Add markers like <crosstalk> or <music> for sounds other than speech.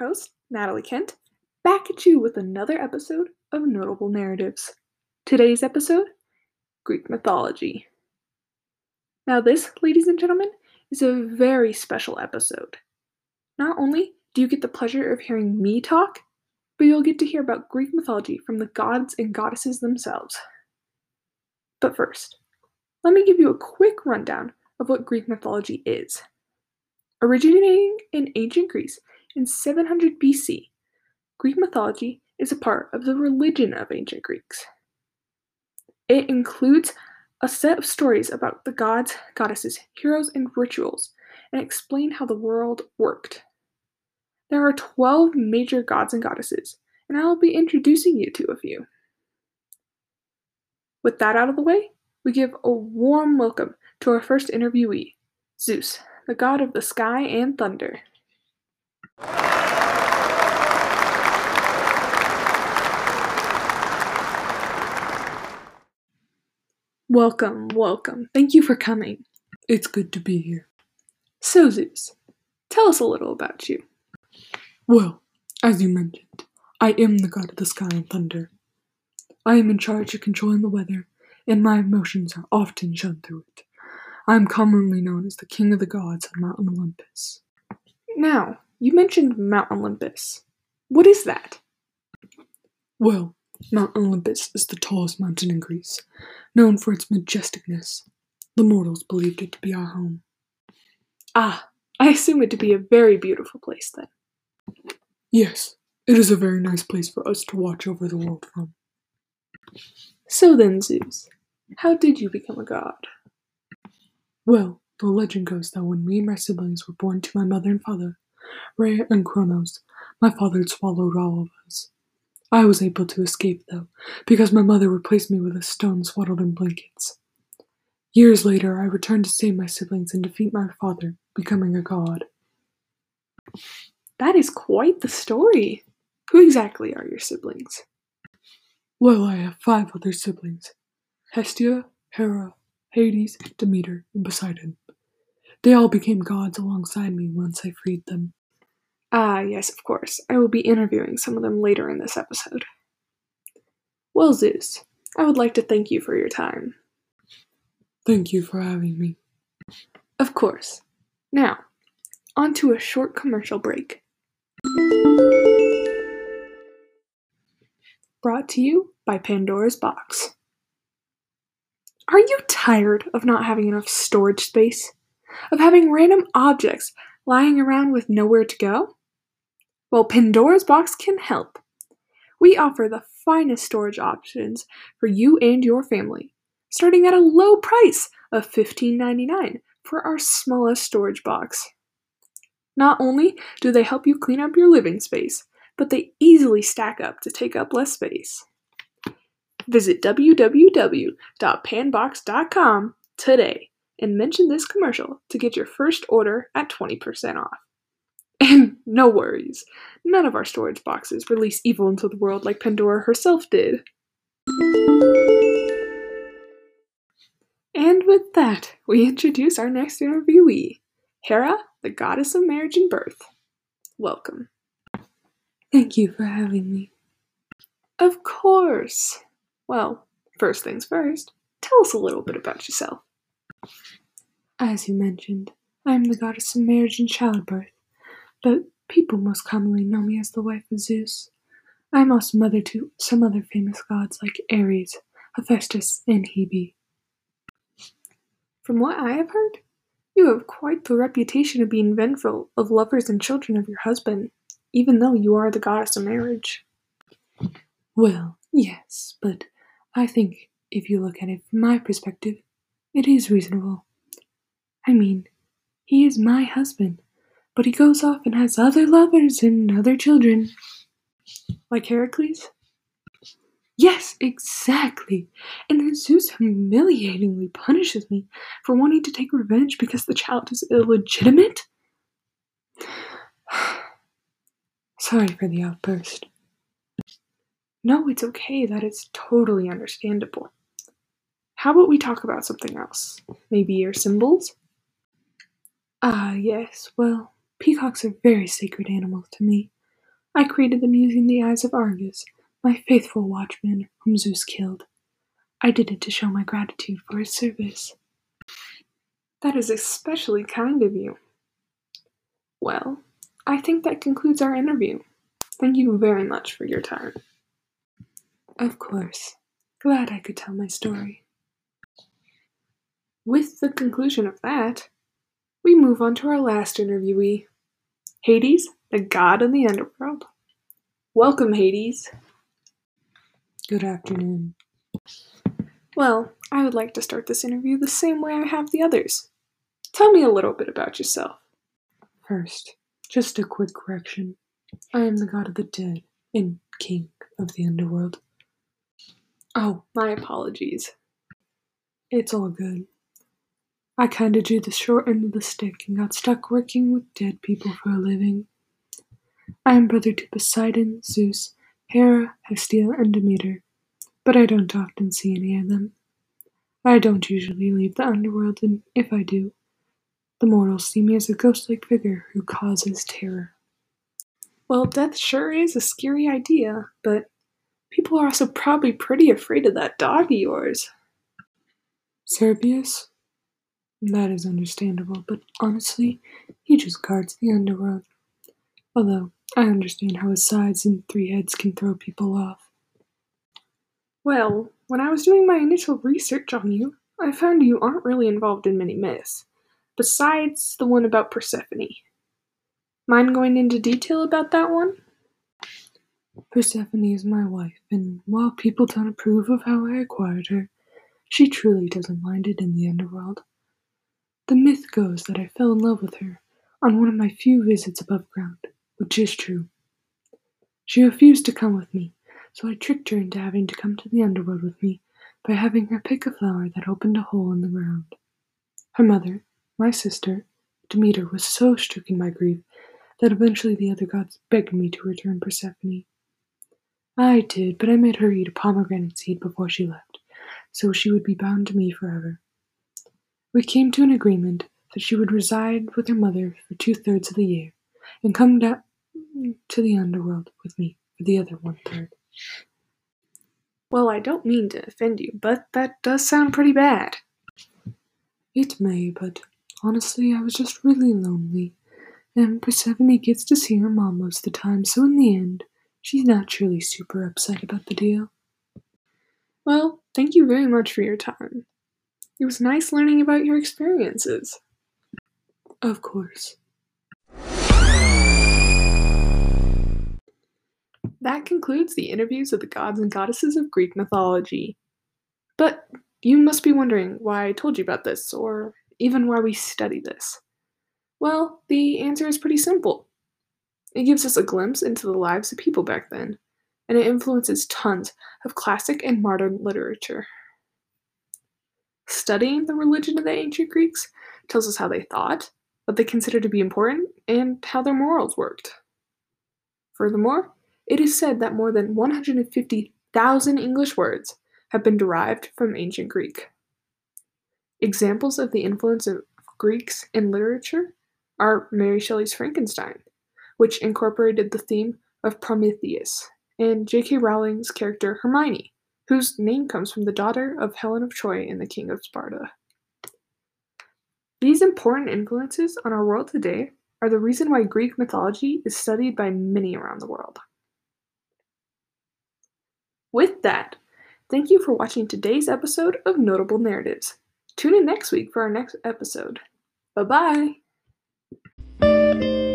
host, Natalie Kent, back at you with another episode of Notable Narratives. Today's episode Greek mythology. Now, this, ladies and gentlemen, is a very special episode. Not only do you get the pleasure of hearing me talk, but you'll get to hear about Greek mythology from the gods and goddesses themselves. But first, let me give you a quick rundown of what Greek mythology is. Originating in ancient Greece in 700 BC, Greek mythology is a part of the religion of ancient Greeks. It includes a set of stories about the gods, goddesses, heroes, and rituals, and explain how the world worked. There are 12 major gods and goddesses, and I will be introducing you to a few. With that out of the way, we give a warm welcome to our first interviewee, Zeus, the god of the sky and thunder. Welcome, welcome. Thank you for coming. It's good to be here. So, Zeus, tell us a little about you. Well, as you mentioned, I am the god of the sky and thunder. I am in charge of controlling the weather, and my emotions are often shown through it. I am commonly known as the king of the gods on Mount Olympus. Now, you mentioned Mount Olympus. What is that? Well, Mount Olympus is the tallest mountain in Greece, known for its majesticness. The mortals believed it to be our home. Ah, I assume it to be a very beautiful place then. Yes, it is a very nice place for us to watch over the world from. So then, Zeus, how did you become a god? Well, the legend goes that when me and my siblings were born to my mother and father, Rhea and Kronos, my father had swallowed all of us. I was able to escape, though, because my mother replaced me with a stone swaddled in blankets. Years later, I returned to save my siblings and defeat my father, becoming a god. That is quite the story. Who exactly are your siblings? Well, I have five other siblings Hestia, Hera, Hades, Demeter, and Poseidon. They all became gods alongside me once I freed them. Ah, yes, of course. I will be interviewing some of them later in this episode. Well, Zeus, I would like to thank you for your time. Thank you for having me. Of course. Now, on to a short commercial break. Brought to you by Pandora's Box. Are you tired of not having enough storage space? Of having random objects lying around with nowhere to go? Well, Pandora's Box can help. We offer the finest storage options for you and your family, starting at a low price of $15.99 for our smallest storage box. Not only do they help you clean up your living space, but they easily stack up to take up less space. Visit www.panbox.com today and mention this commercial to get your first order at 20% off. And no worries, none of our storage boxes release evil into the world like Pandora herself did. And with that, we introduce our next interviewee, Hera, the goddess of marriage and birth. Welcome. Thank you for having me. Of course. Well, first things first, tell us a little bit about yourself. As you mentioned, I am the goddess of marriage and childbirth, but people most commonly know me as the wife of Zeus. I am also mother to some other famous gods like Ares, Hephaestus, and Hebe. From what I have heard, you have quite the reputation of being vengeful of lovers and children of your husband, even though you are the goddess of marriage. Well, yes, but I think if you look at it from my perspective, it is reasonable. I mean, he is my husband, but he goes off and has other lovers and other children. Like Heracles? Yes, exactly. And then Zeus humiliatingly punishes me for wanting to take revenge because the child is illegitimate? <sighs> Sorry for the outburst. No, it's okay. That is totally understandable. How about we talk about something else? Maybe your symbols? Ah, yes, well, Peacocks are very sacred animals to me. I created them using the eyes of Argus, my faithful watchman whom Zeus killed. I did it to show my gratitude for his service. That is especially kind of you. Well, I think that concludes our interview. Thank you very much for your time. Of course. Glad I could tell my story. With the conclusion of that, we move on to our last interviewee Hades, the god of the underworld. Welcome, Hades. Good afternoon. Well, I would like to start this interview the same way I have the others. Tell me a little bit about yourself. First, just a quick correction. I am the god of the dead and king of the underworld. Oh, my apologies. It's all good. I kinda drew the short end of the stick and got stuck working with dead people for a living. I am brother to Poseidon, Zeus, Hera, Hestia, and Demeter, but I don't often see any of them. I don't usually leave the underworld, and if I do, the mortals see me as a ghost-like figure who causes terror. Well, death sure is a scary idea, but people are also probably pretty afraid of that dog of yours. Cerberus? That is understandable, but honestly, he just guards the underworld. Although, I understand how his sides and three heads can throw people off. Well, when I was doing my initial research on you, I found you aren't really involved in many myths, besides the one about Persephone. Mind going into detail about that one? Persephone is my wife, and while people don't approve of how I acquired her, she truly doesn't mind it in the underworld. The myth goes that I fell in love with her on one of my few visits above ground, which is true. She refused to come with me, so I tricked her into having to come to the underworld with me by having her pick a flower that opened a hole in the ground. Her mother, my sister, Demeter, was so stricken by grief that eventually the other gods begged me to return Persephone. I did, but I made her eat a pomegranate seed before she left, so she would be bound to me forever. We came to an agreement that she would reside with her mother for two thirds of the year, and come down to the underworld with me for the other one third. Well, I don't mean to offend you, but that does sound pretty bad. It may, but honestly, I was just really lonely, and Persephone gets to see her mom most of the time, so in the end, she's naturally super upset about the deal. Well, thank you very much for your time. It was nice learning about your experiences. Of course. That concludes the interviews of the gods and goddesses of Greek mythology. But you must be wondering why I told you about this, or even why we study this. Well, the answer is pretty simple. It gives us a glimpse into the lives of people back then, and it influences tons of classic and modern literature. Studying the religion of the ancient Greeks tells us how they thought, what they considered to be important, and how their morals worked. Furthermore, it is said that more than 150,000 English words have been derived from ancient Greek. Examples of the influence of Greeks in literature are Mary Shelley's Frankenstein, which incorporated the theme of Prometheus, and J.K. Rowling's character Hermione, whose name comes from the daughter of Helen of Troy and the King of Sparta. These important influences on our world today are the reason why Greek mythology is studied by many around the world. With that, thank you for watching today's episode of Notable Narratives. Tune in next week for our next episode. Bye bye!